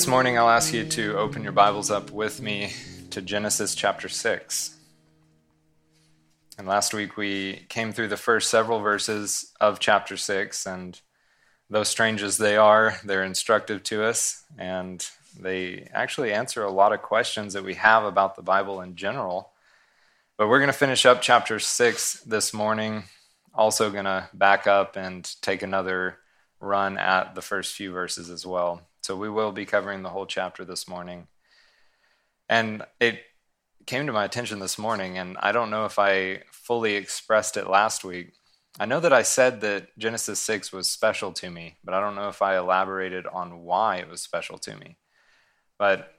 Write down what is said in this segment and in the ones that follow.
this morning, I'll ask you to open your Bibles up with me to Genesis chapter 6. And last week we came through the first several verses of chapter 6, and though strange as they are, they're instructive to us, and they actually answer a lot of questions that we have about the Bible in general. But we're going to finish up chapter 6 this morning, also going to back up and take another run at the first few verses as well. So we will be covering the whole chapter this morning. And it came to my attention this morning, and I don't know if I fully expressed it last week. I know that I said that Genesis 6 was special to me, but I don't know if I elaborated on why it was special to me. But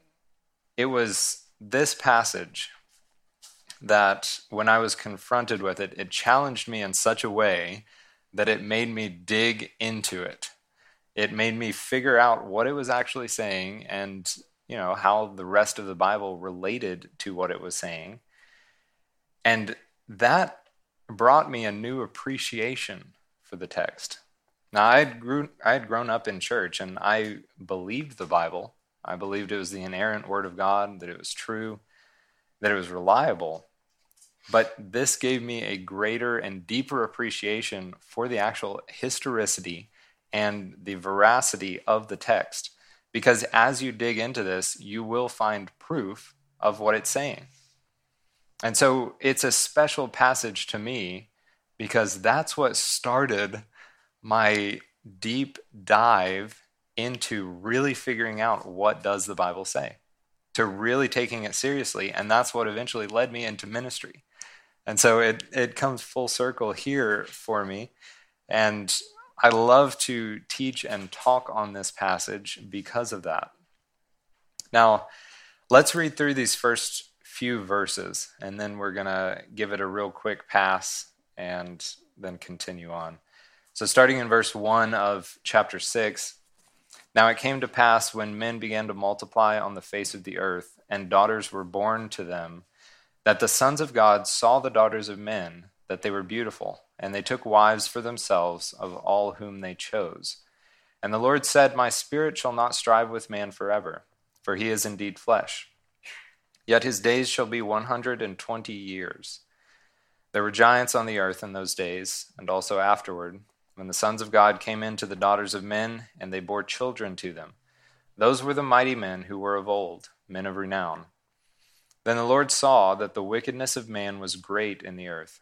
it was this passage that when I was confronted with it, it challenged me in such a way that it made me dig into it it made me figure out what it was actually saying and you know how the rest of the bible related to what it was saying. And that brought me a new appreciation for the text. Now i had grew, i had grown up in church and i believed the bible. I believed it was the inerrant word of god that it was true that it was reliable. But this gave me a greater and deeper appreciation for the actual historicity and the veracity of the text. Because as you dig into this, you will find proof of what it's saying. And so it's a special passage to me because that's what started my deep dive into really figuring out what does the Bible say, to really taking it seriously. And that's what eventually led me into ministry. And so it, it comes full circle here for me. And I love to teach and talk on this passage because of that. Now, let's read through these first few verses, and then we're going to give it a real quick pass and then continue on. So, starting in verse 1 of chapter 6 Now it came to pass when men began to multiply on the face of the earth, and daughters were born to them, that the sons of God saw the daughters of men, that they were beautiful and they took wives for themselves of all whom they chose. And the Lord said, My spirit shall not strive with man forever, for he is indeed flesh. Yet his days shall be one hundred and twenty years. There were giants on the earth in those days, and also afterward, when the sons of God came in to the daughters of men, and they bore children to them. Those were the mighty men who were of old, men of renown. Then the Lord saw that the wickedness of man was great in the earth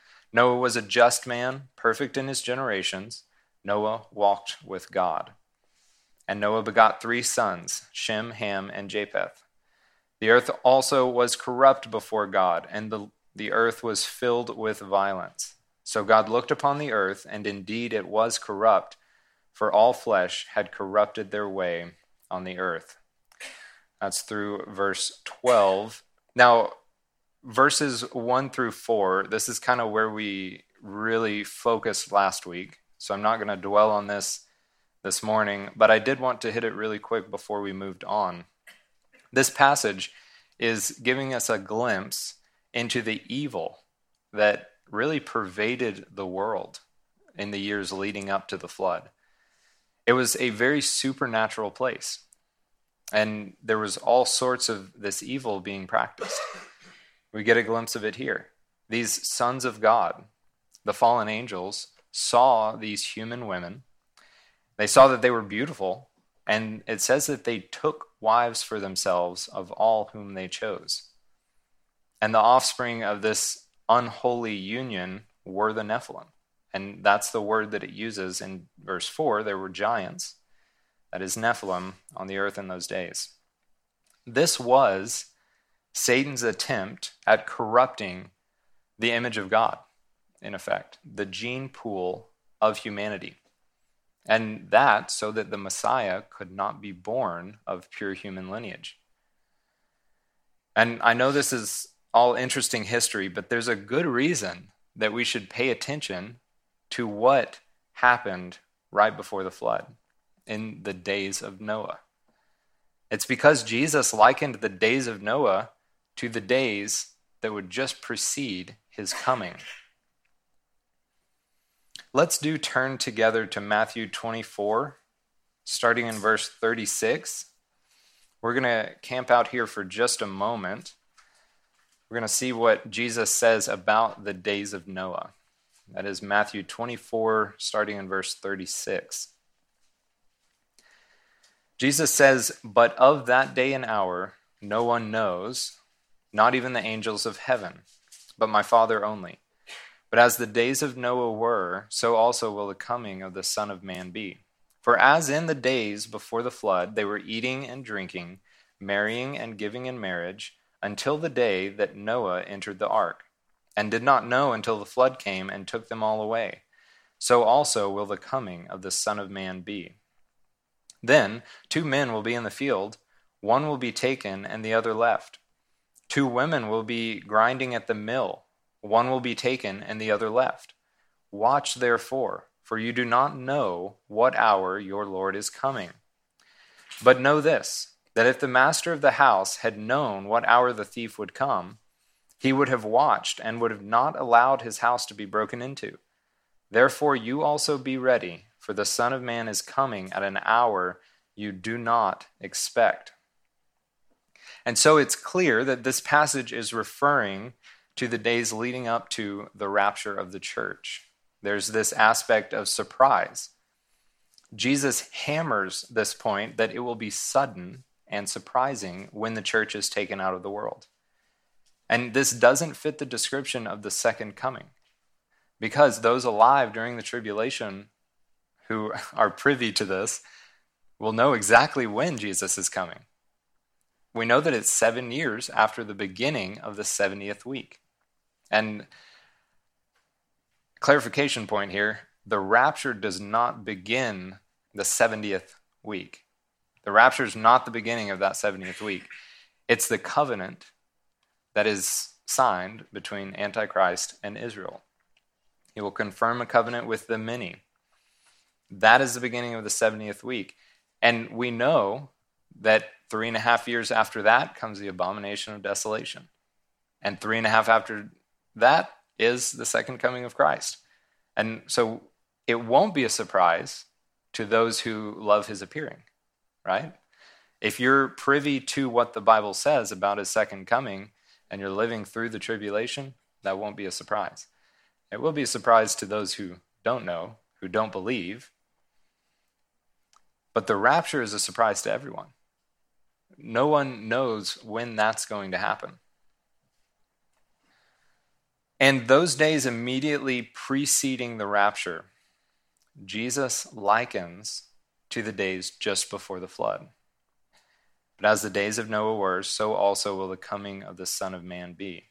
Noah was a just man, perfect in his generations. Noah walked with God. And Noah begot three sons, Shem, Ham, and Japheth. The earth also was corrupt before God, and the, the earth was filled with violence. So God looked upon the earth, and indeed it was corrupt, for all flesh had corrupted their way on the earth. That's through verse 12. Now, verses 1 through 4, this is kind of where we really focused last week. So I'm not going to dwell on this this morning, but I did want to hit it really quick before we moved on. This passage is giving us a glimpse into the evil that really pervaded the world in the years leading up to the flood. It was a very supernatural place, and there was all sorts of this evil being practiced. We get a glimpse of it here. These sons of God, the fallen angels, saw these human women. They saw that they were beautiful, and it says that they took wives for themselves of all whom they chose. And the offspring of this unholy union were the Nephilim. And that's the word that it uses in verse 4. There were giants, that is Nephilim, on the earth in those days. This was Satan's attempt at corrupting the image of God, in effect, the gene pool of humanity. And that so that the Messiah could not be born of pure human lineage. And I know this is all interesting history, but there's a good reason that we should pay attention to what happened right before the flood in the days of Noah. It's because Jesus likened the days of Noah to the days that would just precede his coming. Let's do turn together to Matthew 24, starting in verse 36. We're going to camp out here for just a moment. We're going to see what Jesus says about the days of Noah. That is Matthew 24, starting in verse 36. Jesus says, But of that day and hour no one knows, not even the angels of heaven, but my Father only. But as the days of Noah were, so also will the coming of the Son of Man be. For as in the days before the flood, they were eating and drinking, marrying and giving in marriage, until the day that Noah entered the ark, and did not know until the flood came and took them all away. So also will the coming of the Son of Man be. Then two men will be in the field, one will be taken and the other left. Two women will be grinding at the mill one will be taken and the other left. Watch therefore, for you do not know what hour your Lord is coming. But know this that if the master of the house had known what hour the thief would come, he would have watched and would have not allowed his house to be broken into. Therefore, you also be ready, for the Son of Man is coming at an hour you do not expect. And so it's clear that this passage is referring to the days leading up to the rapture of the church. There's this aspect of surprise. Jesus hammers this point that it will be sudden and surprising when the church is taken out of the world. And this doesn't fit the description of the second coming because those alive during the tribulation who are privy to this will know exactly when Jesus is coming. We know that it's seven years after the beginning of the 70th week. And clarification point here the rapture does not begin the 70th week. The rapture is not the beginning of that 70th week. It's the covenant that is signed between Antichrist and Israel. He will confirm a covenant with the many. That is the beginning of the 70th week. And we know that three and a half years after that comes the abomination of desolation. And three and a half after that is the second coming of Christ. And so it won't be a surprise to those who love his appearing, right? If you're privy to what the Bible says about his second coming and you're living through the tribulation, that won't be a surprise. It will be a surprise to those who don't know, who don't believe. But the rapture is a surprise to everyone. No one knows when that's going to happen. And those days immediately preceding the rapture, Jesus likens to the days just before the flood. But as the days of Noah were, so also will the coming of the Son of Man be.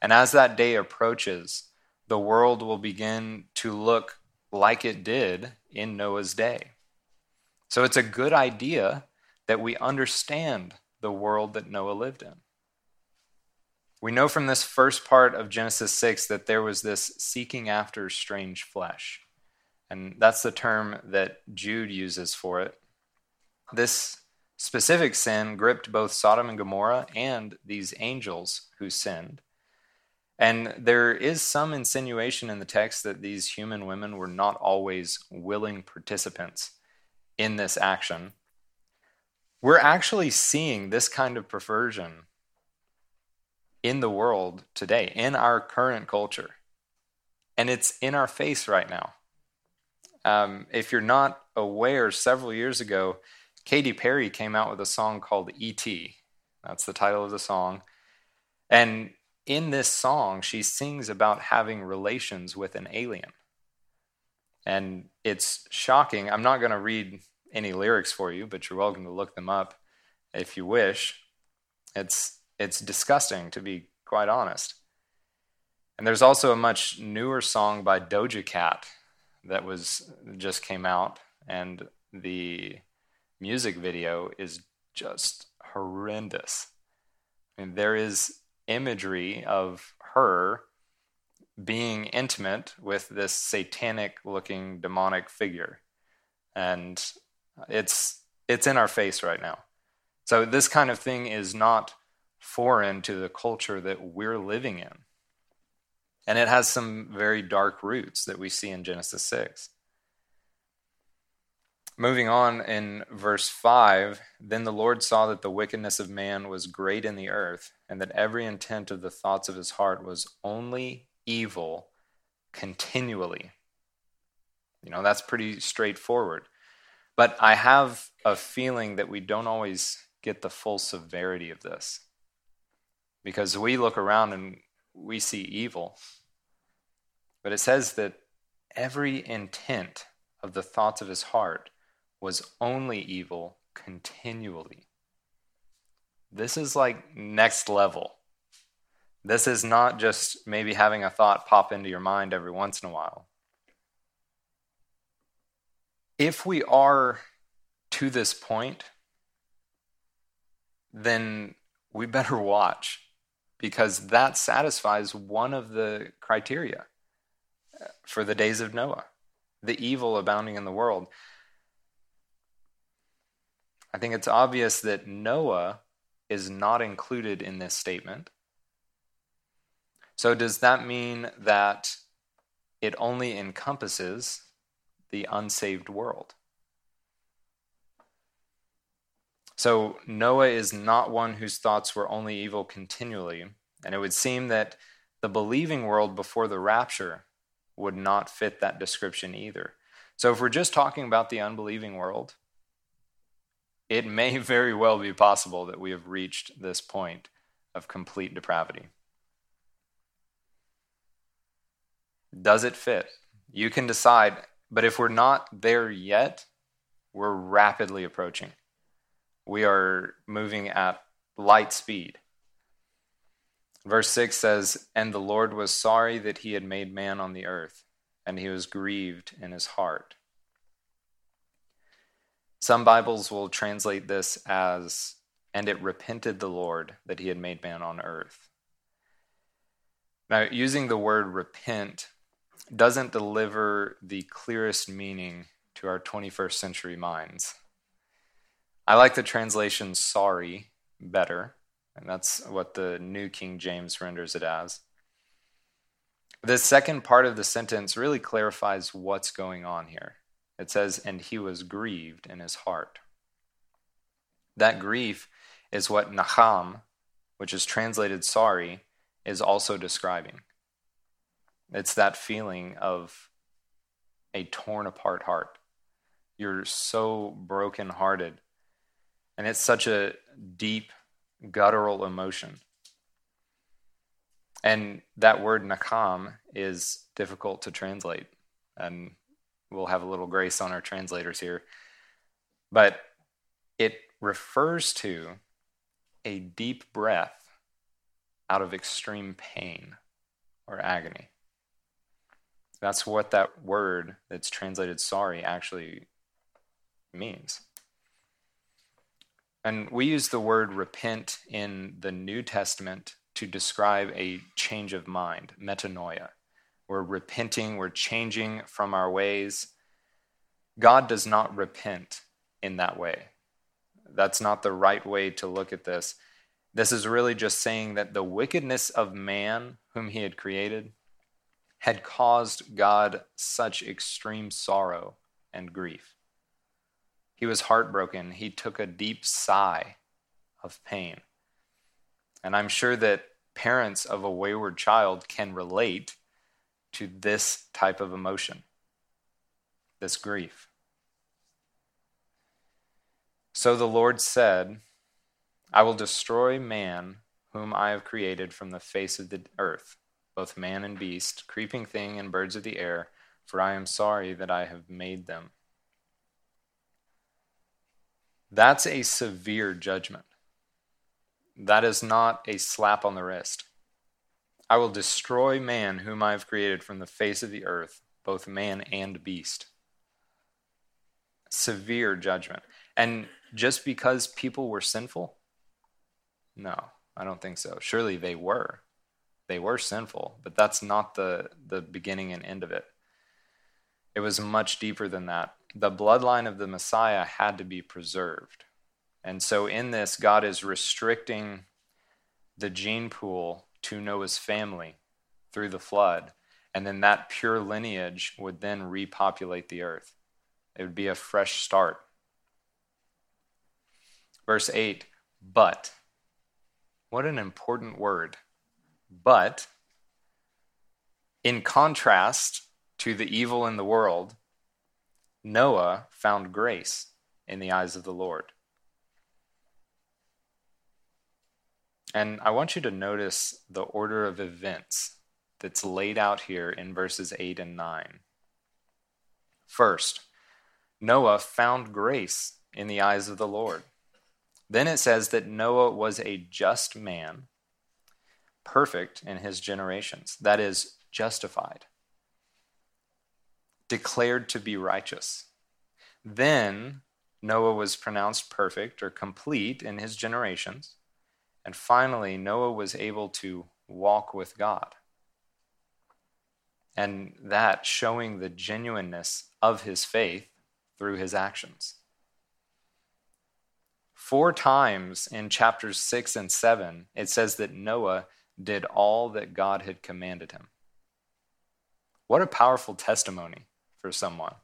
And as that day approaches, the world will begin to look like it did in Noah's day. So it's a good idea that we understand the world that Noah lived in. We know from this first part of Genesis 6 that there was this seeking after strange flesh. And that's the term that Jude uses for it. This specific sin gripped both Sodom and Gomorrah and these angels who sinned. And there is some insinuation in the text that these human women were not always willing participants in this action. We're actually seeing this kind of perversion in the world today, in our current culture. And it's in our face right now. Um, if you're not aware, several years ago, Katy Perry came out with a song called E.T. That's the title of the song. And in this song, she sings about having relations with an alien. And it's shocking. I'm not going to read any lyrics for you, but you're welcome to look them up if you wish. It's it's disgusting, to be quite honest. And there's also a much newer song by Doja Cat that was just came out, and the music video is just horrendous. I mean, there is imagery of her being intimate with this satanic looking demonic figure. And it's it's in our face right now. So this kind of thing is not foreign to the culture that we're living in. And it has some very dark roots that we see in Genesis 6. Moving on in verse 5 Then the Lord saw that the wickedness of man was great in the earth, and that every intent of the thoughts of his heart was only evil continually. You know, that's pretty straightforward. But I have a feeling that we don't always get the full severity of this. Because we look around and we see evil. But it says that every intent of the thoughts of his heart was only evil continually. This is like next level. This is not just maybe having a thought pop into your mind every once in a while. If we are to this point, then we better watch because that satisfies one of the criteria uh, for the days of Noah the evil abounding in the world. I think it's obvious that Noah is not included in this statement. So, does that mean that it only encompasses the unsaved world? So, Noah is not one whose thoughts were only evil continually, and it would seem that the believing world before the rapture would not fit that description either. So, if we're just talking about the unbelieving world, it may very well be possible that we have reached this point of complete depravity. Does it fit? You can decide. But if we're not there yet, we're rapidly approaching. We are moving at light speed. Verse 6 says, And the Lord was sorry that he had made man on the earth, and he was grieved in his heart. Some Bibles will translate this as, And it repented the Lord that he had made man on earth. Now, using the word repent doesn't deliver the clearest meaning to our 21st century minds. I like the translation sorry better, and that's what the New King James renders it as. The second part of the sentence really clarifies what's going on here. It says, and he was grieved in his heart. That grief is what Nacham, which is translated sorry, is also describing. It's that feeling of a torn apart heart. You're so broken-hearted, And it's such a deep, guttural emotion. And that word nacham is difficult to translate. And we'll have a little grace on our translators here. But it refers to a deep breath out of extreme pain or agony. That's what that word that's translated sorry actually means. And we use the word repent in the New Testament to describe a change of mind, metanoia. We're repenting, we're changing from our ways. God does not repent in that way. That's not the right way to look at this. This is really just saying that the wickedness of man, whom he had created, had caused God such extreme sorrow and grief. He was heartbroken. He took a deep sigh of pain. And I'm sure that parents of a wayward child can relate to this type of emotion, this grief. So the Lord said, I will destroy man whom I have created from the face of the earth both man and beast, creeping thing and birds of the air, for I am sorry that I have made them. That's a severe judgment. That is not a slap on the wrist. I will destroy man whom I have created from the face of the earth, both man and beast. Severe judgment. And just because people were sinful? No. I don't think so. Surely they were. They were sinful, but that's not the, the beginning and end of it. It was much deeper than that. The bloodline of the Messiah had to be preserved. And so, in this, God is restricting the gene pool to Noah's family through the flood. And then that pure lineage would then repopulate the earth. It would be a fresh start. Verse 8, but. What an important word. But, in contrast to the evil in the world, Noah found grace in the eyes of the Lord. And I want you to notice the order of events that's laid out here in verses 8 and 9. First, Noah found grace in the eyes of the Lord. Then it says that Noah was a just man, perfect in his generations. That is, justified, declared to be righteous. Then Noah was pronounced perfect or complete in his generations. And finally, Noah was able to walk with God. And that showing the genuineness of his faith through his actions. Four times in chapters 6 and 7, it says that Noah did all that God had commanded him. What a powerful testimony for someone.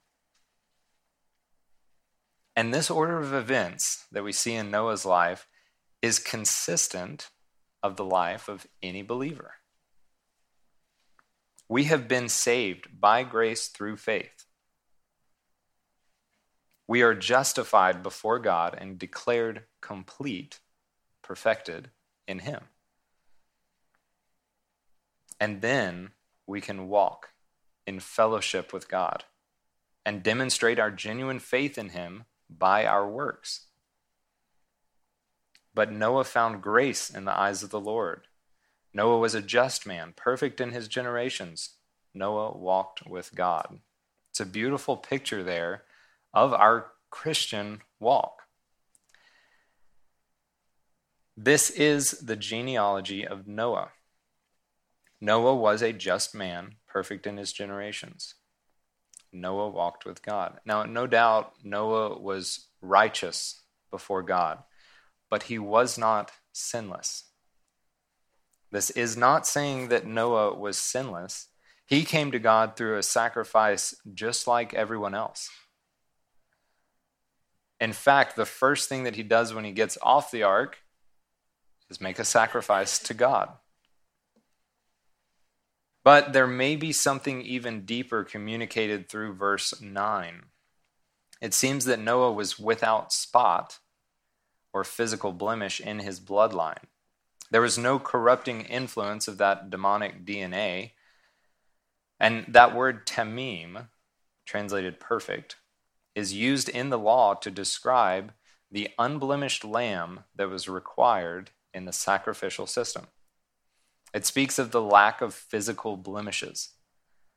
And this order of events that we see in Noah's life is consistent of the life of any believer. We have been saved by grace through faith. We are justified before God and declared complete, perfected in Him. And then we can walk in fellowship with God and demonstrate our genuine faith in Him by our works. But Noah found grace in the eyes of the Lord. Noah was a just man, perfect in his generations. Noah walked with God. It's a beautiful picture there of our Christian walk. This is the genealogy of Noah. Noah was a just man, perfect in his generations. Noah walked with God. Now, no doubt Noah was righteous before God but he was not sinless. This is not saying that Noah was sinless. He came to God through a sacrifice just like everyone else. In fact, the first thing that he does when he gets off the ark is make a sacrifice to God. But there may be something even deeper communicated through verse 9. It seems that Noah was without spot or physical blemish in his bloodline. There was no corrupting influence of that demonic DNA. And that word tamim, translated perfect, is used in the law to describe the unblemished lamb that was required in the sacrificial system. It speaks of the lack of physical blemishes.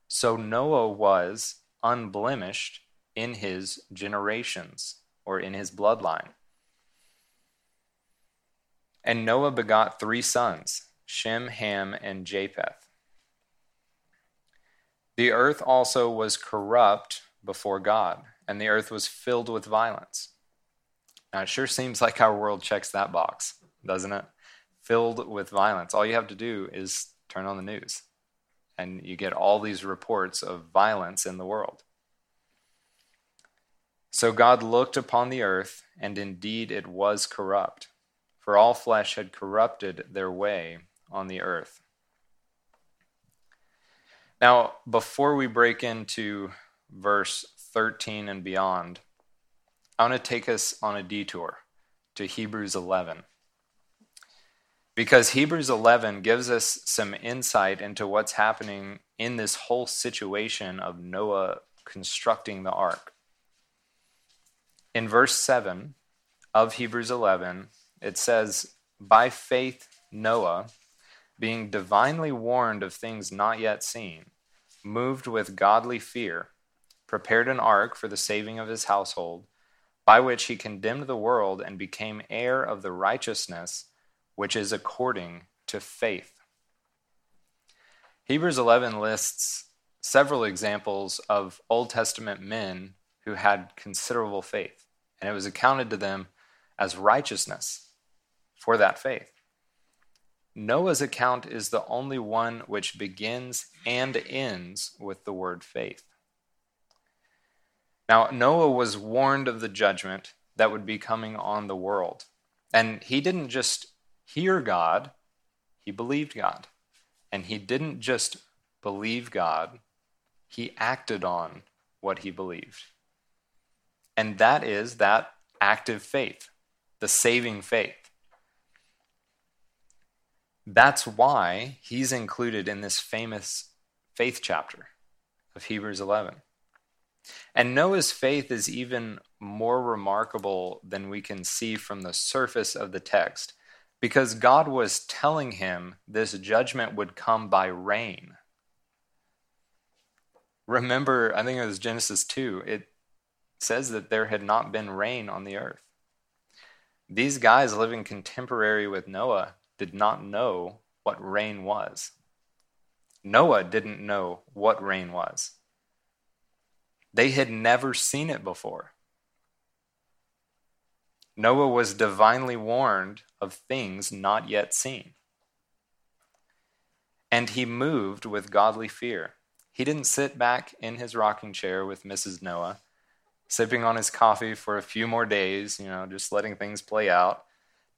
So Noah was unblemished in his generations or in his bloodline. And Noah begot three sons Shem, Ham, and Japheth. The earth also was corrupt before God, and the earth was filled with violence. Now, it sure seems like our world checks that box, doesn't it? Filled with violence. All you have to do is turn on the news, and you get all these reports of violence in the world. So God looked upon the earth, and indeed it was corrupt for all flesh had corrupted their way on the earth. Now, before we break into verse 13 and beyond, I want to take us on a detour to Hebrews 11. Because Hebrews 11 gives us some insight into what's happening in this whole situation of Noah constructing the ark. In verse 7 of Hebrews 11, it says, By faith, Noah, being divinely warned of things not yet seen, moved with godly fear, prepared an ark for the saving of his household, by which he condemned the world and became heir of the righteousness which is according to faith. Hebrews 11 lists several examples of Old Testament men who had considerable faith, and it was accounted to them as righteousness for that faith. Noah's account is the only one which begins and ends with the word faith. Now, Noah was warned of the judgment that would be coming on the world. And he didn't just hear God, he believed God. And he didn't just believe God, he acted on what he believed. And that is that active faith, the saving faith. That's why he's included in this famous faith chapter of Hebrews 11. And Noah's faith is even more remarkable than we can see from the surface of the text because God was telling him this judgment would come by rain. Remember, I think it was Genesis 2, it says that there had not been rain on the earth. These guys living contemporary with Noah did not know what rain was. Noah didn't know what rain was. They had never seen it before. Noah was divinely warned of things not yet seen. And he moved with godly fear. He didn't sit back in his rocking chair with Mrs. Noah, sipping on his coffee for a few more days, you know, just letting things play out.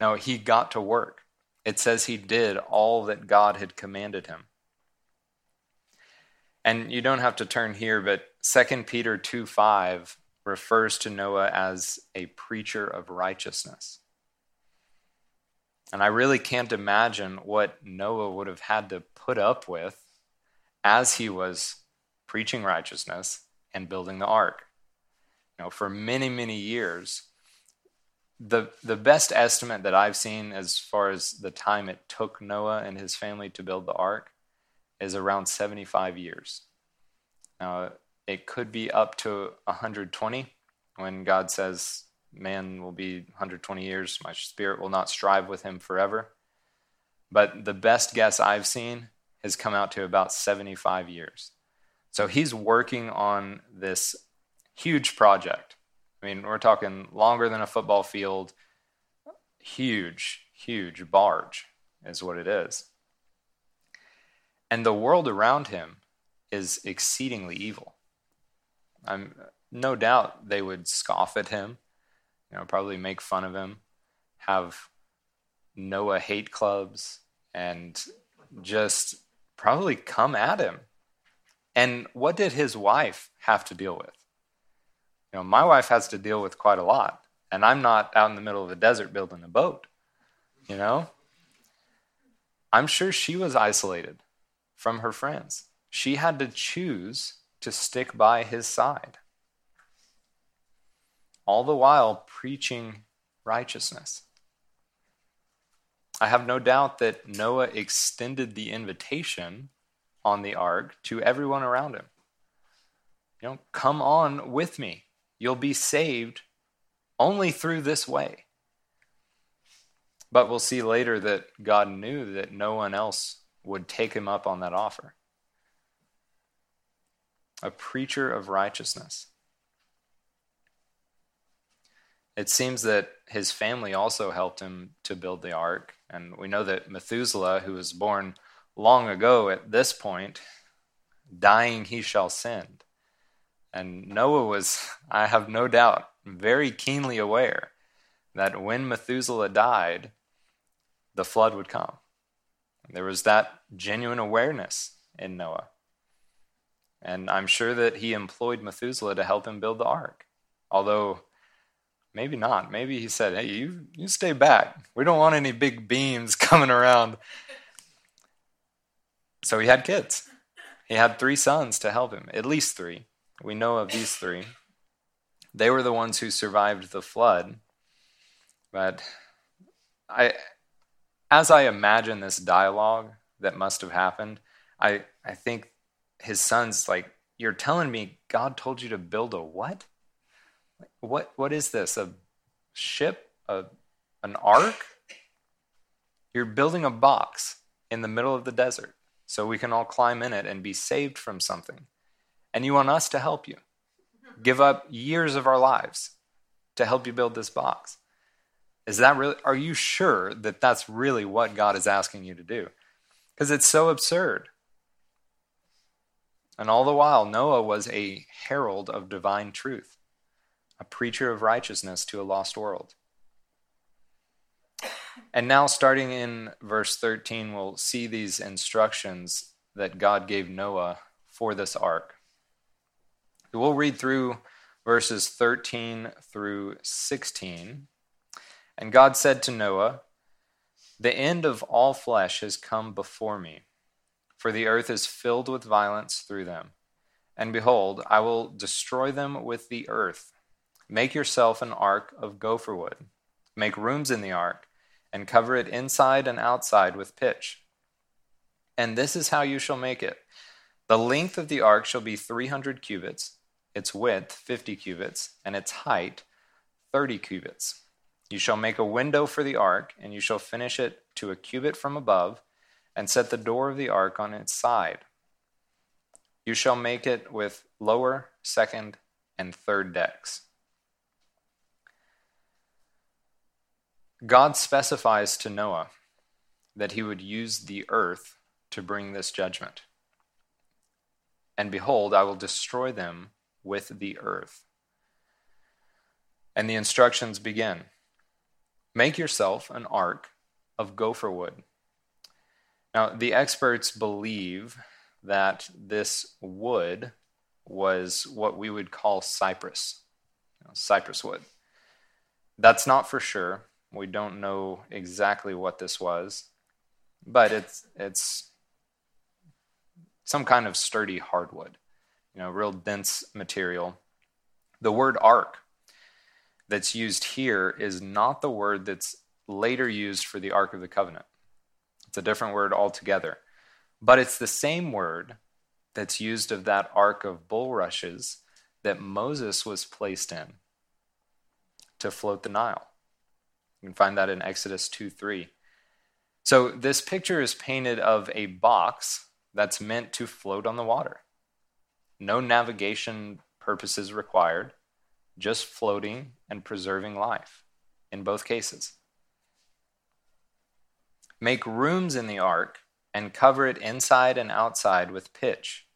No, he got to work. It says he did all that God had commanded him. And you don't have to turn here, but 2 Peter 2 5 refers to Noah as a preacher of righteousness. And I really can't imagine what Noah would have had to put up with as he was preaching righteousness and building the ark. You know, for many, many years, the the best estimate that I've seen as far as the time it took Noah and his family to build the ark is around 75 years. Now, it could be up to 120 when God says, Man will be 120 years, my spirit will not strive with him forever. But the best guess I've seen has come out to about 75 years. So he's working on this huge project. I mean, we're talking longer than a football field, huge, huge barge is what it is. And the world around him is exceedingly evil. I'm no doubt they would scoff at him, you know, probably make fun of him, have Noah hate clubs, and just probably come at him. And what did his wife have to deal with? You know, my wife has to deal with quite a lot, and I'm not out in the middle of the desert building a boat. You know, I'm sure she was isolated from her friends. She had to choose to stick by his side all the while preaching righteousness. I have no doubt that Noah extended the invitation on the ark to everyone around him. You know, come on with me. You'll be saved only through this way. But we'll see later that God knew that no one else would take him up on that offer. A preacher of righteousness. It seems that his family also helped him to build the ark. And we know that Methuselah, who was born long ago at this point, dying he shall send. And Noah was, I have no doubt, very keenly aware that when Methuselah died, the flood would come. There was that genuine awareness in Noah. And I'm sure that he employed Methuselah to help him build the ark. Although Maybe not. Maybe he said, "Hey, you you stay back. We don't want any big beams coming around." So he had kids. He had three sons to help him, at least three. We know of these three. They were the ones who survived the flood. But I as I imagine this dialogue that must have happened, I I think his sons like, "You're telling me God told you to build a what?" What what is this? A ship? A an ark? You're building a box in the middle of the desert so we can all climb in it and be saved from something. And you want us to help you. Give up years of our lives to help you build this box. Is that really, are you sure that that's really what God is asking you to do? Because it's so absurd. And all the while, Noah was a herald of divine truth, a preacher of righteousness to a lost world. And now, starting in verse 13, we'll see these instructions that God gave Noah for this ark. We'll read through verses 13 through 16. And God said to Noah, The end of all flesh has come before me, for the earth is filled with violence through them. And behold, I will destroy them with the earth. Make yourself an ark of gopher wood. Make rooms in the ark, and cover it inside and outside with pitch. And this is how you shall make it. The length of the ark shall be 300 cubits, its width 50 cubits, and its height 30 cubits. You shall make a window for the ark, and you shall finish it to a cubit from above, and set the door of the ark on its side. You shall make it with lower, second, and third decks. God specifies to Noah that he would use the earth to bring this judgment. And behold, I will destroy them with the earth. And the instructions begin Make yourself an ark of gopher wood. Now, the experts believe that this wood was what we would call cypress, you know, cypress wood. That's not for sure. We don't know exactly what this was, but it's it's some kind of sturdy hardwood, you know, real dense material. The word ark that's used here is not the word that's later used for the Ark of the Covenant. It's a different word altogether. But it's the same word that's used of that ark of bulrushes that Moses was placed in to float the Nile. You can find that in Exodus 2 3. So this picture is painted of a box that's meant to float on the water. No navigation purposes required just floating and preserving life in both cases. Make rooms in the ark and cover it inside and outside with pitch.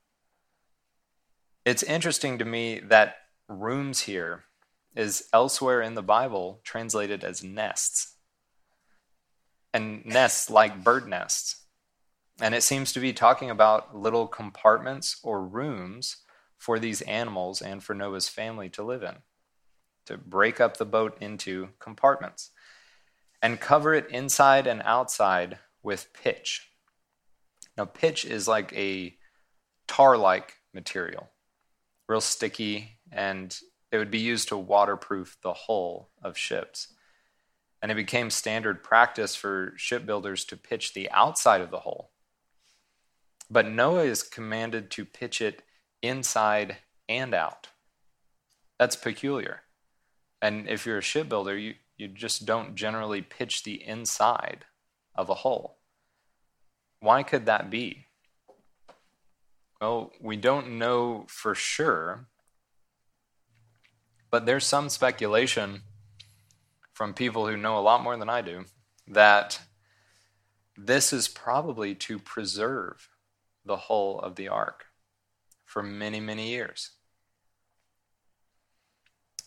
It's interesting to me that rooms here is elsewhere in the Bible translated as nests. And nests like bird nests. And it seems to be talking about little compartments or rooms for these animals and for Noah's family to live in to break up the boat into compartments and cover it inside and outside with pitch. Now, pitch is like a tar like material, real sticky, and it would be used to waterproof the hull of ships. And it became standard practice for shipbuilders to pitch the outside of the hull. But Noah is commanded to pitch it inside and out. That's peculiar. And if you're a shipbuilder, you, you just don't generally pitch the inside of a hull. Why could that be? Well, we don't know for sure, but there's some speculation from people who know a lot more than I do that this is probably to preserve the hull of the ark for many, many years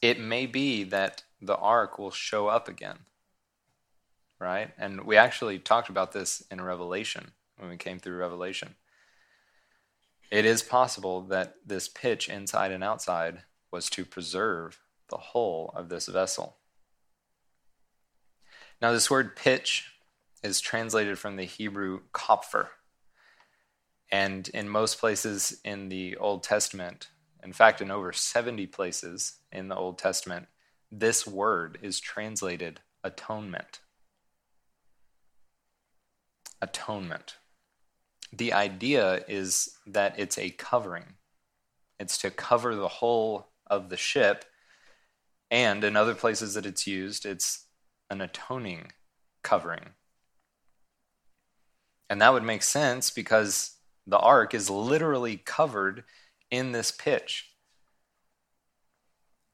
it may be that the ark will show up again. Right? And we actually talked about this in Revelation when we came through Revelation. It is possible that this pitch inside and outside was to preserve the whole of this vessel. Now, this word pitch is translated from the Hebrew kopher. And in most places in the Old Testament, in fact, in over 70 places in the Old Testament, this word is translated atonement. Atonement. The idea is that it's a covering, it's to cover the whole of the ship. And in other places that it's used, it's an atoning covering. And that would make sense because the ark is literally covered in this pitch.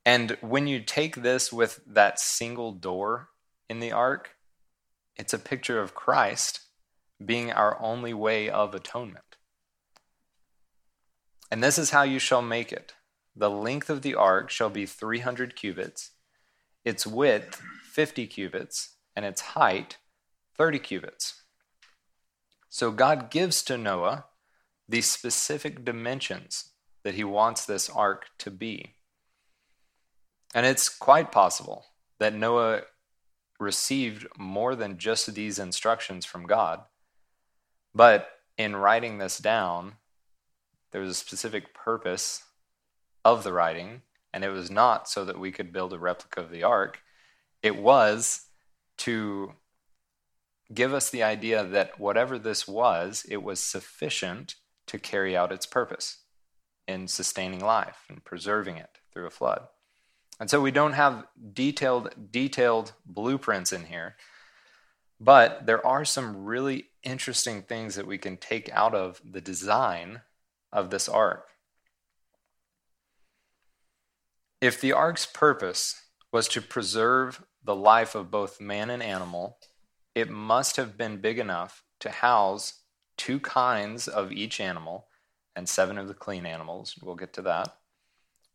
And when you take this with that single door in the ark, it's a picture of Christ being our only way of atonement. And this is how you shall make it. The length of the ark shall be 300 cubits, its width 50 cubits, and its height 30 cubits. So God gives to Noah the specific dimensions that he wants this ark to be. And it's quite possible that Noah received more than just these instructions from God. But in writing this down, there was a specific purpose of the writing, and it was not so that we could build a replica of the ark. It was to give us the idea that whatever this was, it was sufficient to carry out its purpose in sustaining life and preserving it through a flood. And so we don't have detailed detailed blueprints in here, but there are some really interesting things that we can take out of the design of this ark. If the ark's purpose was to preserve the life of both man and animal, it must have been big enough to house two kinds of each animal and seven of the clean animals. We'll get to that.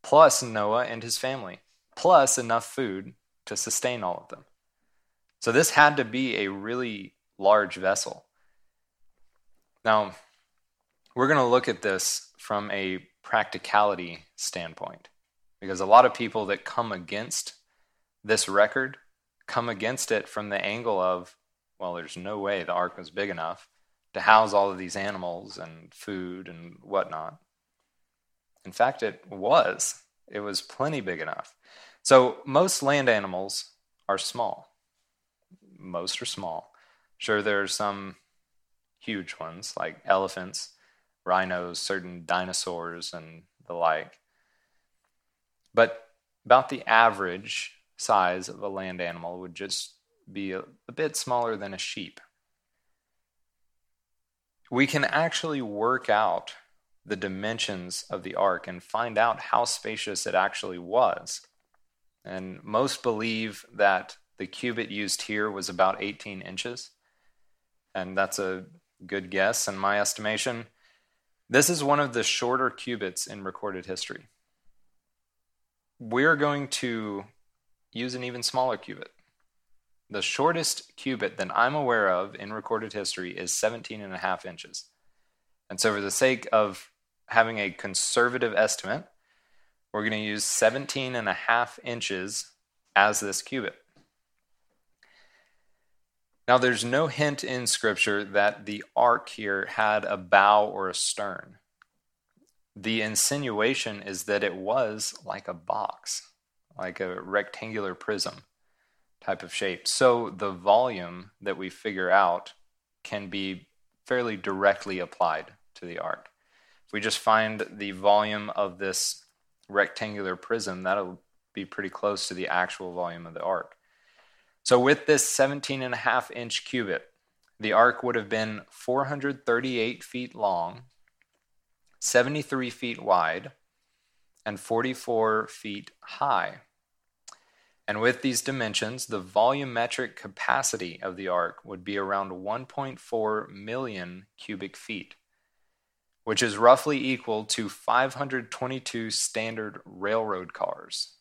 Plus Noah and his family plus enough food to sustain all of them. So this had to be a really large vessel. Now, we're going to look at this from a practicality standpoint because a lot of people that come against this record come against it from the angle of, well, there's no way the ark was big enough to house all of these animals and food and whatnot. In fact, it was. It was plenty big enough. So most land animals are small. Most are small. Sure, there are some huge ones like elephants, rhinos, certain dinosaurs, and the like. But about the average size of a land animal would just be a, a bit smaller than a sheep. We can actually work out the dimensions of the ark and find out how spacious it actually was. And most believe that the cubit used here was about 18 inches. And that's a good guess in my estimation. This is one of the shorter cubits in recorded history. We're going to use an even smaller cubit. The shortest cubit that I'm aware of in recorded history is 17 and a half inches. And so, for the sake of having a conservative estimate, we're going to use 17 and a half inches as this cubit. Now, there's no hint in Scripture that the ark here had a bow or a stern. The insinuation is that it was like a box, like a rectangular prism type of shape. So the volume that we figure out can be fairly directly applied to the ark. If we just find the volume of this rectangular prism, that'll be pretty close to the actual volume of the ark. So with this 17 and a half inch cubit, the ark would have been 438 feet long, 73 feet wide, and 44 feet high. And with these dimensions, the volumetric capacity of the ark would be around 1.4 million cubic feet which is roughly equal to 522 standard railroad cars.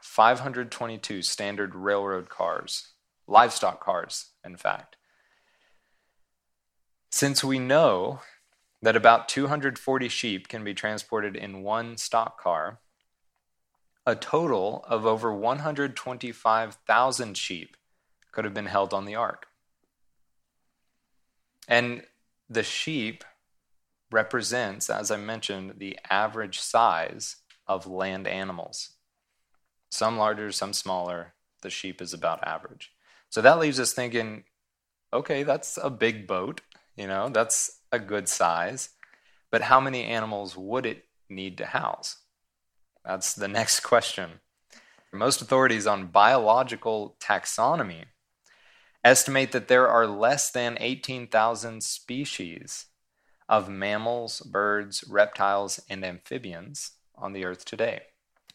522 standard railroad cars, livestock cars, in fact. Since we know that about 240 sheep can be transported in one stock car, a total of over 125,000 sheep could have been held on the ark. And the sheep represents, as I mentioned, the average size of land animals. Some larger, some smaller. The sheep is about average. So that leaves us thinking okay, that's a big boat, you know, that's a good size. But how many animals would it need to house? That's the next question. Most authorities on biological taxonomy estimate that there are less than 18,000 species of mammals, birds, reptiles, and amphibians on the earth today.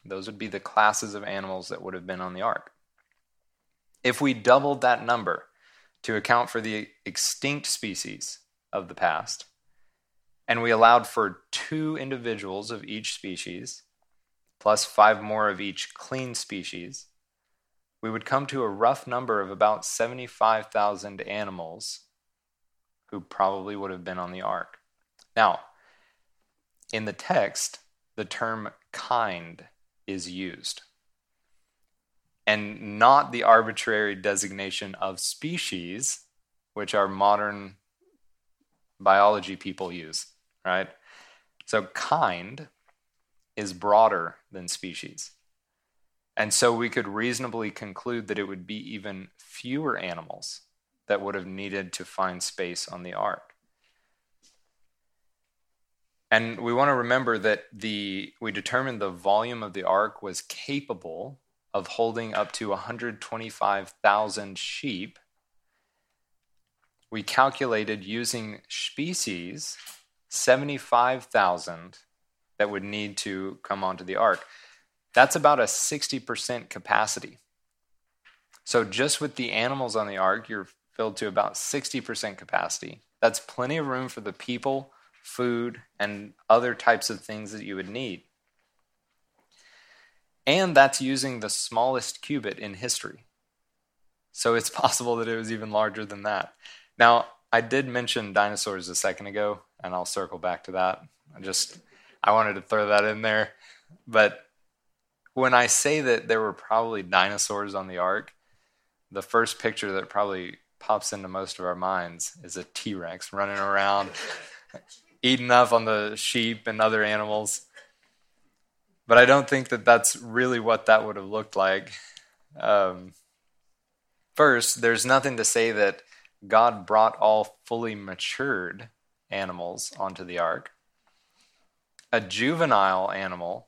Those would be the classes of animals that would have been on the ark. If we doubled that number to account for the extinct species of the past, and we allowed for two individuals of each species, plus five more of each clean species, we would come to a rough number of about 75,000 animals who probably would have been on the ark. Now, in the text, the term kind is used, and not the arbitrary designation of species, which our modern biology people use, right? So, kind is broader than species. And so we could reasonably conclude that it would be even fewer animals that would have needed to find space on the ark. And we want to remember that the we determined the volume of the ark was capable of holding up to 125,000 sheep. We calculated using species 75,000 that would need to come onto the ark. That's about a 60% capacity. So, just with the animals on the ark, you're filled to about 60% capacity. That's plenty of room for the people, food, and other types of things that you would need. And that's using the smallest cubit in history. So, it's possible that it was even larger than that. Now, I did mention dinosaurs a second ago, and I'll circle back to that. I just I wanted to throw that in there. But when I say that there were probably dinosaurs on the ark, the first picture that probably pops into most of our minds is a T Rex running around, eating up on the sheep and other animals. But I don't think that that's really what that would have looked like. Um, first, there's nothing to say that God brought all fully matured animals onto the ark. A juvenile animal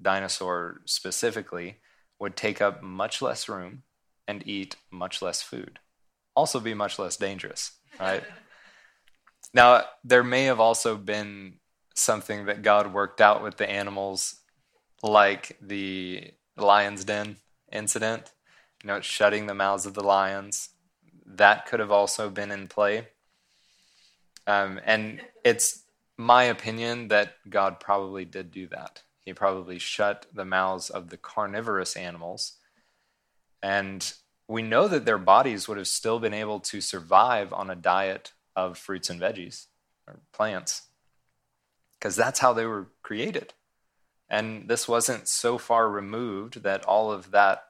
dinosaur specifically, would take up much less room and eat much less food. Also, be much less dangerous, right? now, there may have also been something that God worked out with the animals, like the lion's den incident, you know, shutting the mouths of the lions. That could have also been in play. Um, and it's my opinion that God probably did do that. He probably shut the mouths of the carnivorous animals. And we know that their bodies would have still been able to survive on a diet of fruits and veggies or plants because that's how they were created. And this wasn't so far removed that all of that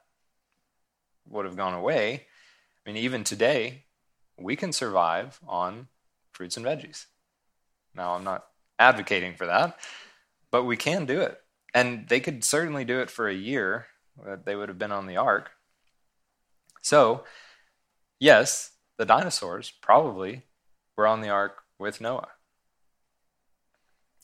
would have gone away. I mean, even today, we can survive on fruits and veggies. Now, I'm not advocating for that, but we can do it. And they could certainly do it for a year that they would have been on the ark. So, yes, the dinosaurs probably were on the ark with Noah.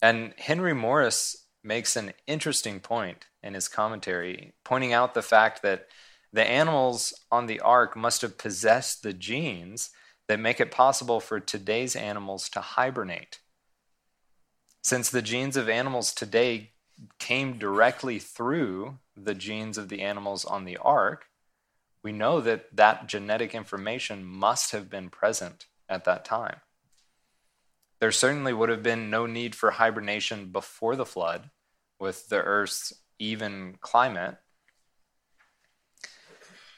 And Henry Morris makes an interesting point in his commentary, pointing out the fact that the animals on the ark must have possessed the genes that make it possible for today's animals to hibernate. Since the genes of animals today came directly through the genes of the animals on the ark, we know that that genetic information must have been present at that time. There certainly would have been no need for hibernation before the flood with the Earth's even climate.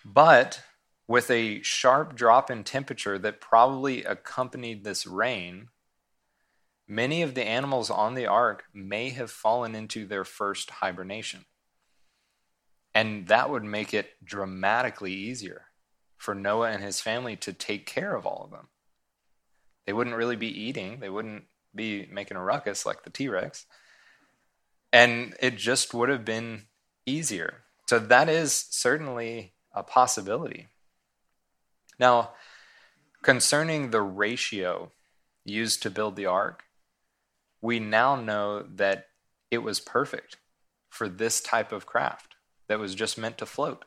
But with a sharp drop in temperature that probably accompanied this rain, Many of the animals on the ark may have fallen into their first hibernation. And that would make it dramatically easier for Noah and his family to take care of all of them. They wouldn't really be eating, they wouldn't be making a ruckus like the T Rex. And it just would have been easier. So that is certainly a possibility. Now, concerning the ratio used to build the ark, we now know that it was perfect for this type of craft that was just meant to float.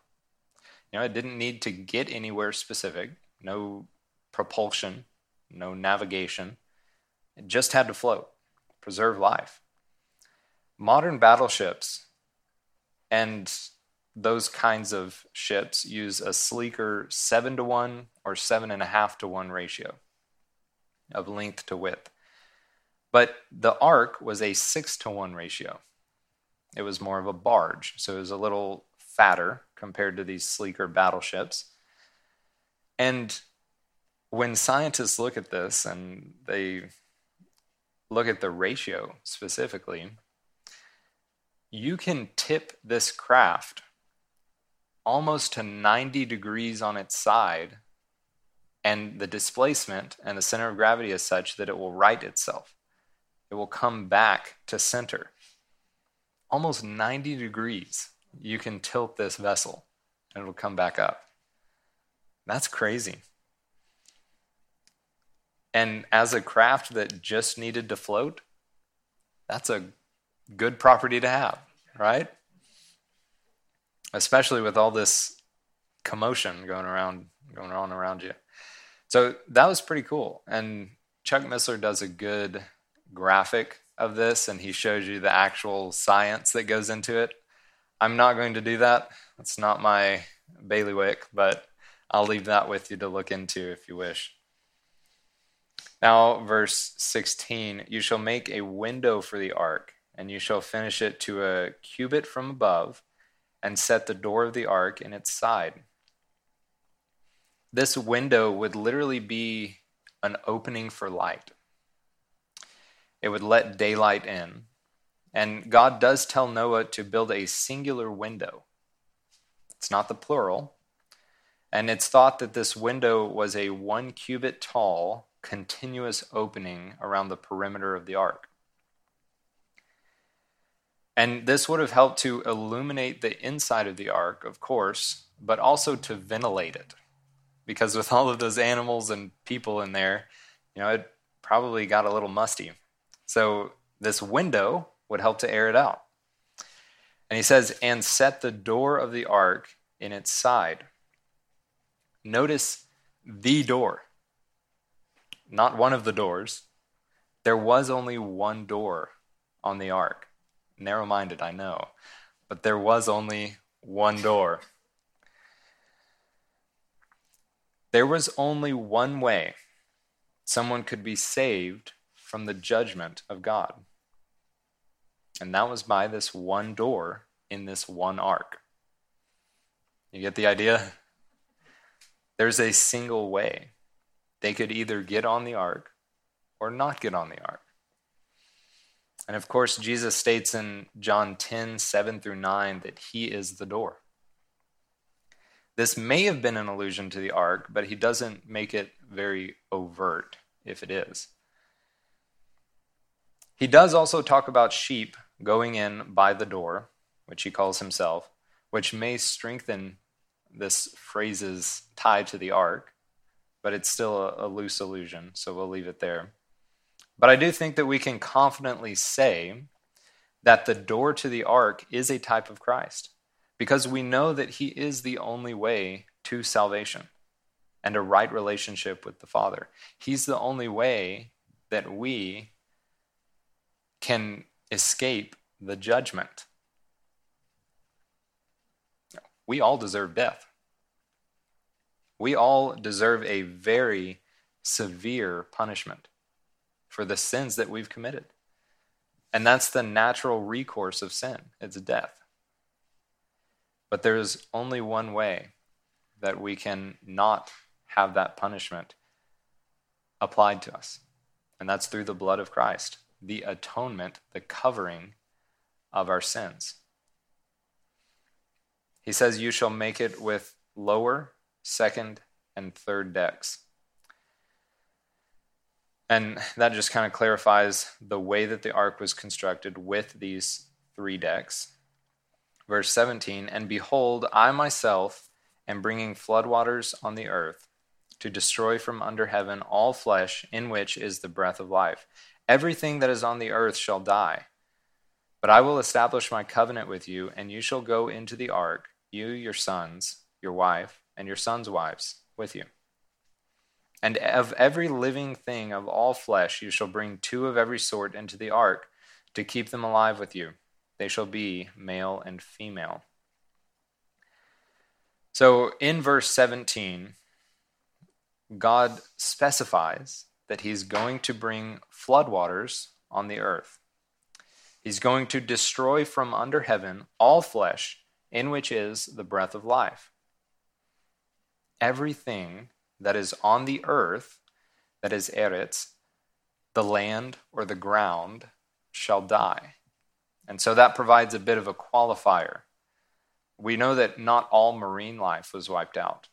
You know, it didn't need to get anywhere specific. no propulsion, no navigation. It just had to float, preserve life. Modern battleships and those kinds of ships use a sleeker 7 to 1 or 7.5 to 1 ratio of length to width. But the Ark was a 6 to 1 ratio. It was more of a barge, so it was a little fatter compared to these sleeker battleships. And when scientists look at this and they look at the ratio specifically, you can tip this craft almost to 90 degrees on its side, and the displacement and the center of gravity is such that it will right itself. It will come back to center. Almost 90 degrees, you can tilt this vessel and it'll come back up. That's crazy. And as a craft that just needed to float, that's a good property to have, right? Especially with all this commotion going around going on around you. So that was pretty cool. And Chuck Missler does a good graphic of this and he shows you the actual science that goes into it. I'm not going to do that. It's not my bailiwick, but I'll leave that with you to look into if you wish. Now, verse 16 You shall make a window for the ark, and you shall finish it to a cubit from above, and set the door of the ark in its side. This window would literally be an opening for light. It would let daylight in. And God does tell Noah to build a singular window. It's not the plural. And it's thought that this window was a one cubit tall continuous opening around the perimeter of the ark. And this would have helped to illuminate the inside of the ark, of course, but also to ventilate it. Because with all of those animals and people in there, you know, it probably got a little musty. So this window would help to air it out. And he says, and set the door of the ark in its side. Notice the door not one of the doors. There was only one door on the ark. Narrow minded, I know, but there was only one door. There was only one way someone could be saved from the judgment of God. And that was by this one door in this one ark. You get the idea? There's a single way. They could either get on the ark or not get on the ark. And of course, Jesus states in John 10 7 through 9 that he is the door. This may have been an allusion to the ark, but he doesn't make it very overt if it is. He does also talk about sheep going in by the door, which he calls himself, which may strengthen this phrase's tie to the ark but it's still a, a loose illusion, so we'll leave it there. But I do think that we can confidently say that the door to the ark is a type of Christ because we know that he is the only way to salvation and a right relationship with the Father. He's the only way that we can escape the judgment. We all deserve death. We all deserve a very severe punishment for the sins that we've committed. And that's the natural recourse of sin it's death. But there is only one way that we can not have that punishment applied to us, and that's through the blood of Christ, the atonement, the covering of our sins. He says, You shall make it with lower second, and third decks. And that just kind of clarifies the way that the ark was constructed with these three decks. Verse 17 And behold, I myself am bringing floodwaters on the earth to destroy from under heaven all flesh in which is the breath of life. Everything that is on the earth shall die. But I will establish my covenant with you, and you shall go into the ark, you, your sons, your wife, and your sons' wives with you. And of every living thing of all flesh you shall bring two of every sort into the ark to keep them alive with you. They shall be male and female. So in verse 17, God specifies that he's going to bring floodwaters on the earth. He's going to destroy from under heaven all flesh in which is the breath of life. Everything that is on the earth, that is Eretz, the land or the ground, shall die. And so that provides a bit of a qualifier. We know that not all marine life was wiped out.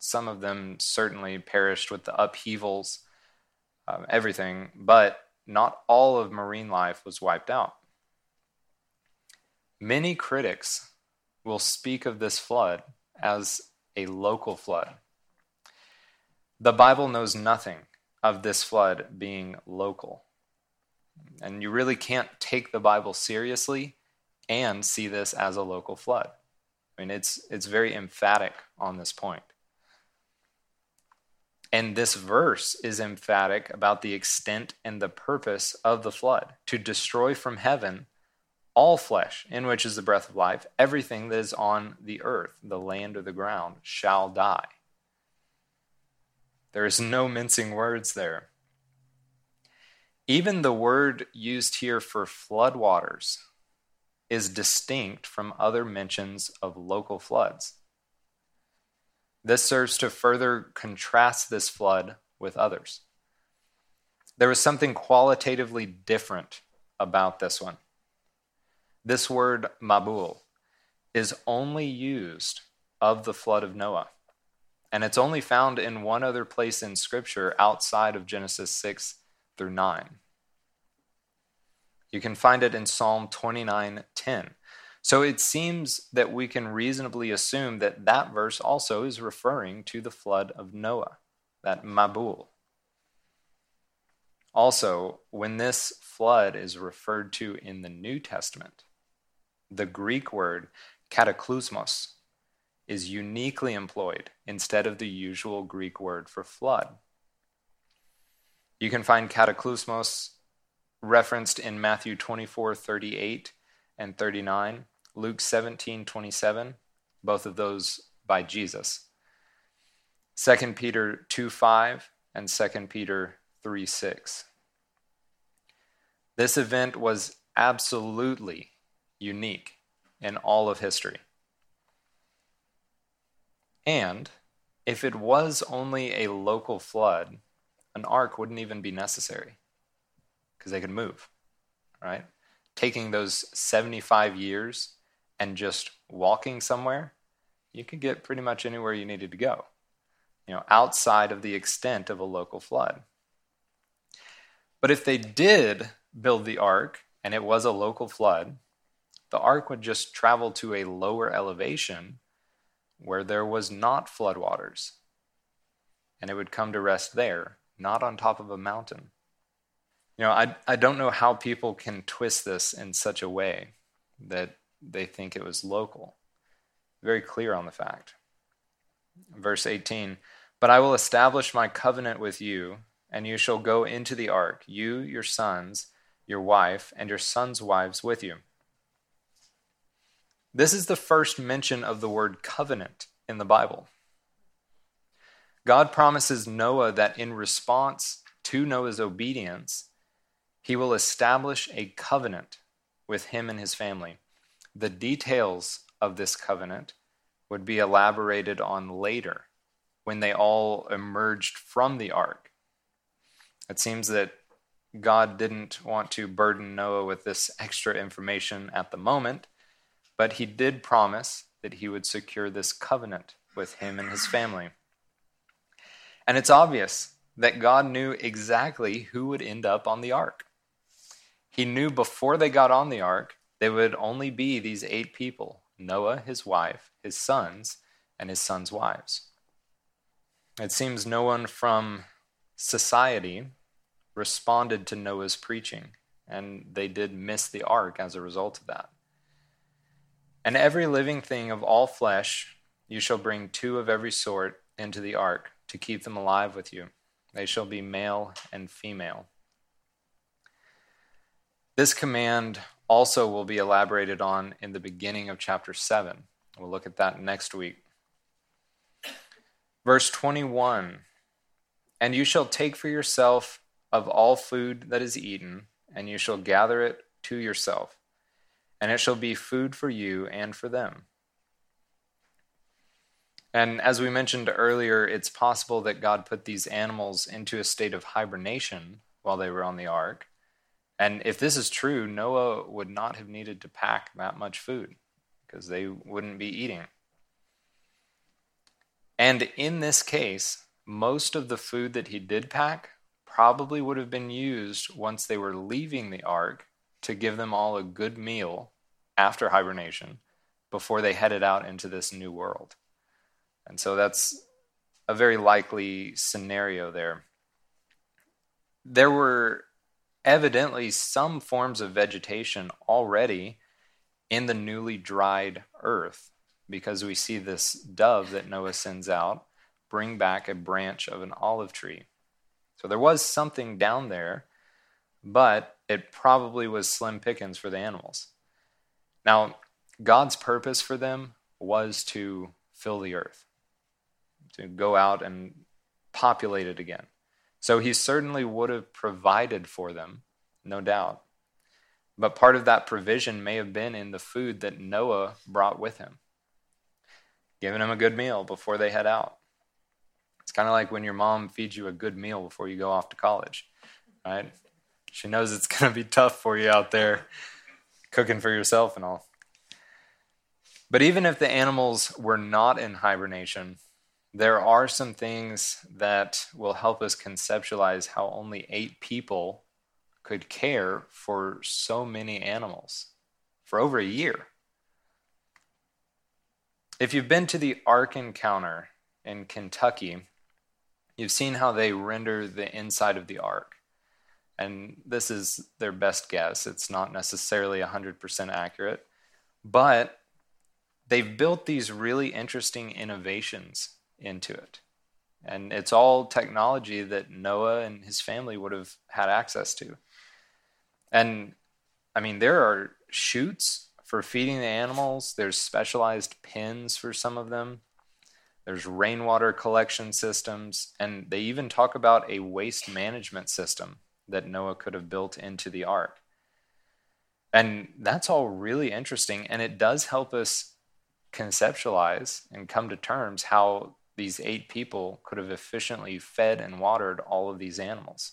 Some of them certainly perished with the upheavals, um, everything, but not all of marine life was wiped out. Many critics will speak of this flood as a local flood. The Bible knows nothing of this flood being local. And you really can't take the Bible seriously and see this as a local flood. I mean, it's, it's very emphatic on this point. And this verse is emphatic about the extent and the purpose of the flood to destroy from heaven all flesh, in which is the breath of life, everything that is on the earth, the land or the ground, shall die. There is no mincing words there. Even the word used here for floodwaters is distinct from other mentions of local floods. This serves to further contrast this flood with others. There was something qualitatively different about this one. This word Mabul is only used of the flood of Noah. And it's only found in one other place in Scripture outside of Genesis 6 through 9. You can find it in Psalm 29:10. So it seems that we can reasonably assume that that verse also is referring to the flood of Noah, that Mabul. Also, when this flood is referred to in the New Testament, the Greek word cataclysmos is uniquely employed instead of the usual Greek word for flood. You can find cataclysmos referenced in Matthew 24 38 and 39, Luke 17 27, both of those by Jesus. 2 Peter 2 5 and 2 Peter 3 6. This event was absolutely unique in all of history. And if it was only a local flood, an ark wouldn't even be necessary because they could move, right? Taking those 75 years and just walking somewhere, you could get pretty much anywhere you needed to go, you know, outside of the extent of a local flood. But if they did build the ark and it was a local flood, the ark would just travel to a lower elevation where there was not floodwaters. And it would come to rest there, not on top of a mountain. You know, I, I don't know how people can twist this in such a way that they think it was local. Very clear on the fact. Verse 18 But I will establish my covenant with you, and you shall go into the ark, you, your sons, your wife, and your sons' wives with you this is the first mention of the word covenant in the Bible. God promises Noah that in response to Noah's obedience, he will establish a covenant with him and his family. The details of this covenant would be elaborated on later when they all emerged from the ark. It seems that God didn't want to burden Noah with this extra information at the moment, but he did promise that he would secure this covenant with him and his family. And it's obvious that God knew exactly who would end up on the ark. He knew before they got on the ark, there would only be these eight people Noah, his wife, his sons, and his sons' wives. It seems no one from society responded to Noah's preaching, and they did miss the ark as a result of that. And every living thing of all flesh you shall bring two of every sort into the ark to keep them alive with you. They shall be male and female. This command also will be elaborated on in the beginning of chapter 7. We'll look at that next week. Verse 21 And you shall take for yourself of all food that is eaten, and you shall gather it to yourself, and it shall be food for you and for them. And as we mentioned earlier, it's possible that God put these animals into a state of hibernation while they were on the ark. And if this is true, Noah would not have needed to pack that much food because they wouldn't be eating. And in this case, most of the food that he did pack probably would have been used once they were leaving the ark to give them all a good meal after hibernation before they headed out into this new world. And so that's a very likely scenario there. There were evidently some forms of vegetation already in the newly dried earth because we see this dove that Noah sends out bring back a branch of an olive tree. So there was something down there, but it probably was slim pickings for the animals. Now, God's purpose for them was to fill the earth to go out and populate it again. So he certainly would have provided for them, no doubt. But part of that provision may have been in the food that Noah brought with him, giving them a good meal before they head out. It's kind of like when your mom feeds you a good meal before you go off to college, right? She knows it's going to be tough for you out there cooking for yourself and all. But even if the animals were not in hibernation, there are some things that will help us conceptualize how only eight people could care for so many animals for over a year. If you've been to the Ark Encounter in Kentucky, you've seen how they render the inside of the Ark. And this is their best guess. It's not necessarily 100% accurate, but they've built these really interesting innovations into it. And it's all technology that Noah and his family would have had access to. And I mean, there are chutes for feeding the animals, there's specialized pens for some of them, there's rainwater collection systems, and they even talk about a waste management system that Noah could have built into the ark. And that's all really interesting, and it does help us conceptualize and come to terms how these eight people could have efficiently fed and watered all of these animals.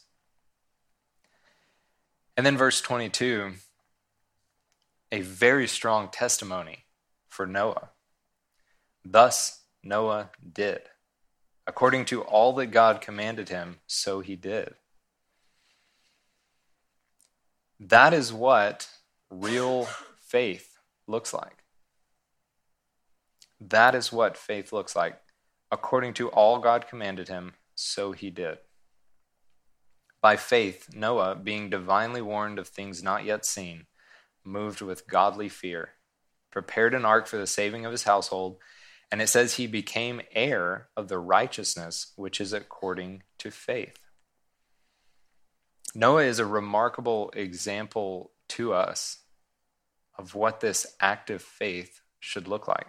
And then, verse 22 a very strong testimony for Noah. Thus Noah did. According to all that God commanded him, so he did. That is what real faith looks like. That is what faith looks like. According to all God commanded him, so he did. By faith, Noah, being divinely warned of things not yet seen, moved with godly fear, prepared an ark for the saving of his household, and it says he became heir of the righteousness which is according to faith. Noah is a remarkable example to us of what this active faith should look like.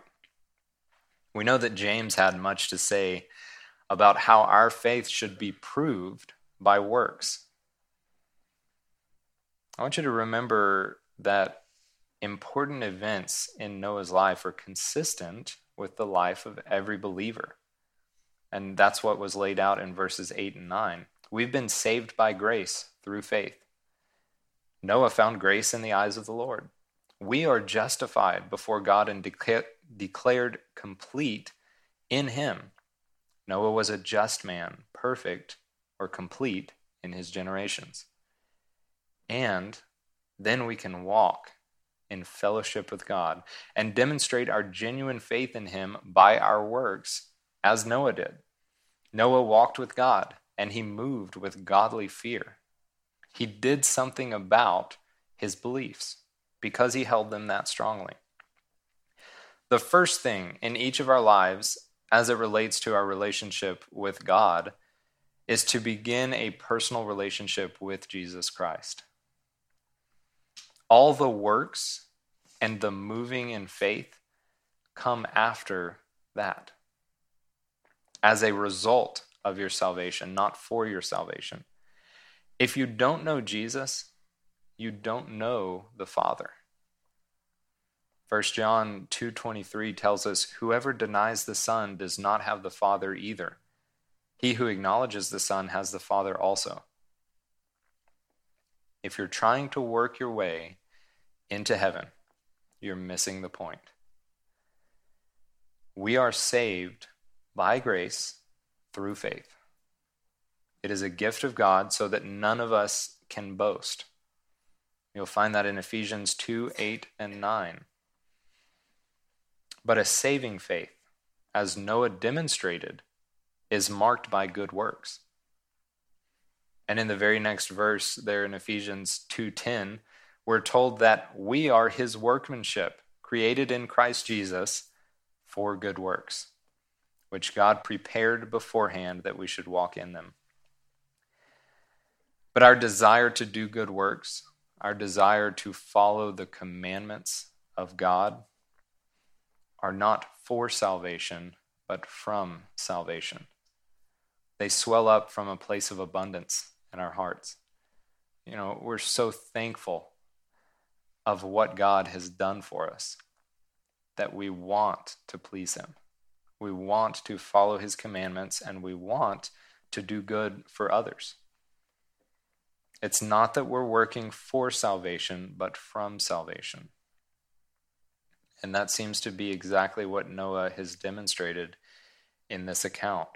We know that James had much to say about how our faith should be proved by works. I want you to remember that important events in Noah's life are consistent with the life of every believer. And that's what was laid out in verses 8 and 9. We've been saved by grace through faith. Noah found grace in the eyes of the Lord. We are justified before God and declare, declared complete in him. Noah was a just man, perfect or complete in his generations. And then we can walk in fellowship with God and demonstrate our genuine faith in him by our works, as Noah did. Noah walked with God and he moved with godly fear. He did something about his beliefs because he held them that strongly. The first thing in each of our lives as it relates to our relationship with God is to begin a personal relationship with Jesus Christ. All the works and the moving in faith come after that as a result of your salvation, not for your salvation. If you don't know Jesus, you don't know the Father. 1 John 2:23 tells us whoever denies the Son does not have the Father either. He who acknowledges the Son has the Father also. If you're trying to work your way into heaven, you're missing the point. We are saved by grace through faith. It is a gift of God so that none of us can boast. You'll find that in Ephesians 2 8 and 9. But a saving faith, as Noah demonstrated, is marked by good works. And in the very next verse there in Ephesians 2:10, we're told that we are his workmanship, created in Christ Jesus for good works, which God prepared beforehand that we should walk in them. But our desire to do good works, our desire to follow the commandments of God, are not for salvation, but from salvation. They swell up from a place of abundance in our hearts. You know, we're so thankful of what God has done for us that we want to please Him. We want to follow His commandments and we want to do good for others. It's not that we're working for salvation, but from salvation. And that seems to be exactly what Noah has demonstrated in this account.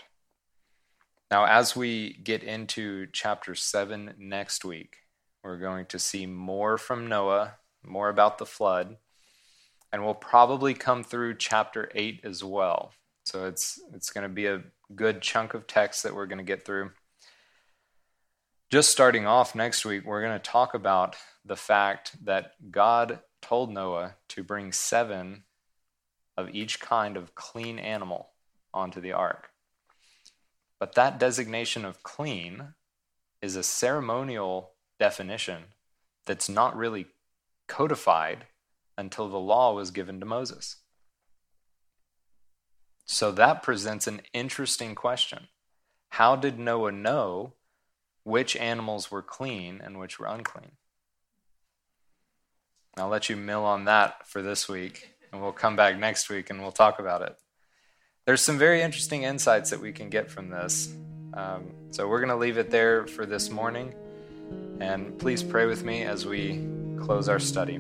Now, as we get into chapter 7 next week, we're going to see more from Noah, more about the flood, and we'll probably come through chapter 8 as well. So it's it's going to be a good chunk of text that we're going to get through. Just starting off next week, we're going to talk about the fact that God told Noah to bring seven of each kind of clean animal onto the ark. But that designation of clean is a ceremonial definition that's not really codified until the law was given to Moses. So that presents an interesting question. How did Noah know which animals were clean and which were unclean? I'll let you mill on that for this week, and we'll come back next week and we'll talk about it. There's some very interesting insights that we can get from this. Um, so we're going to leave it there for this morning. And please pray with me as we close our study.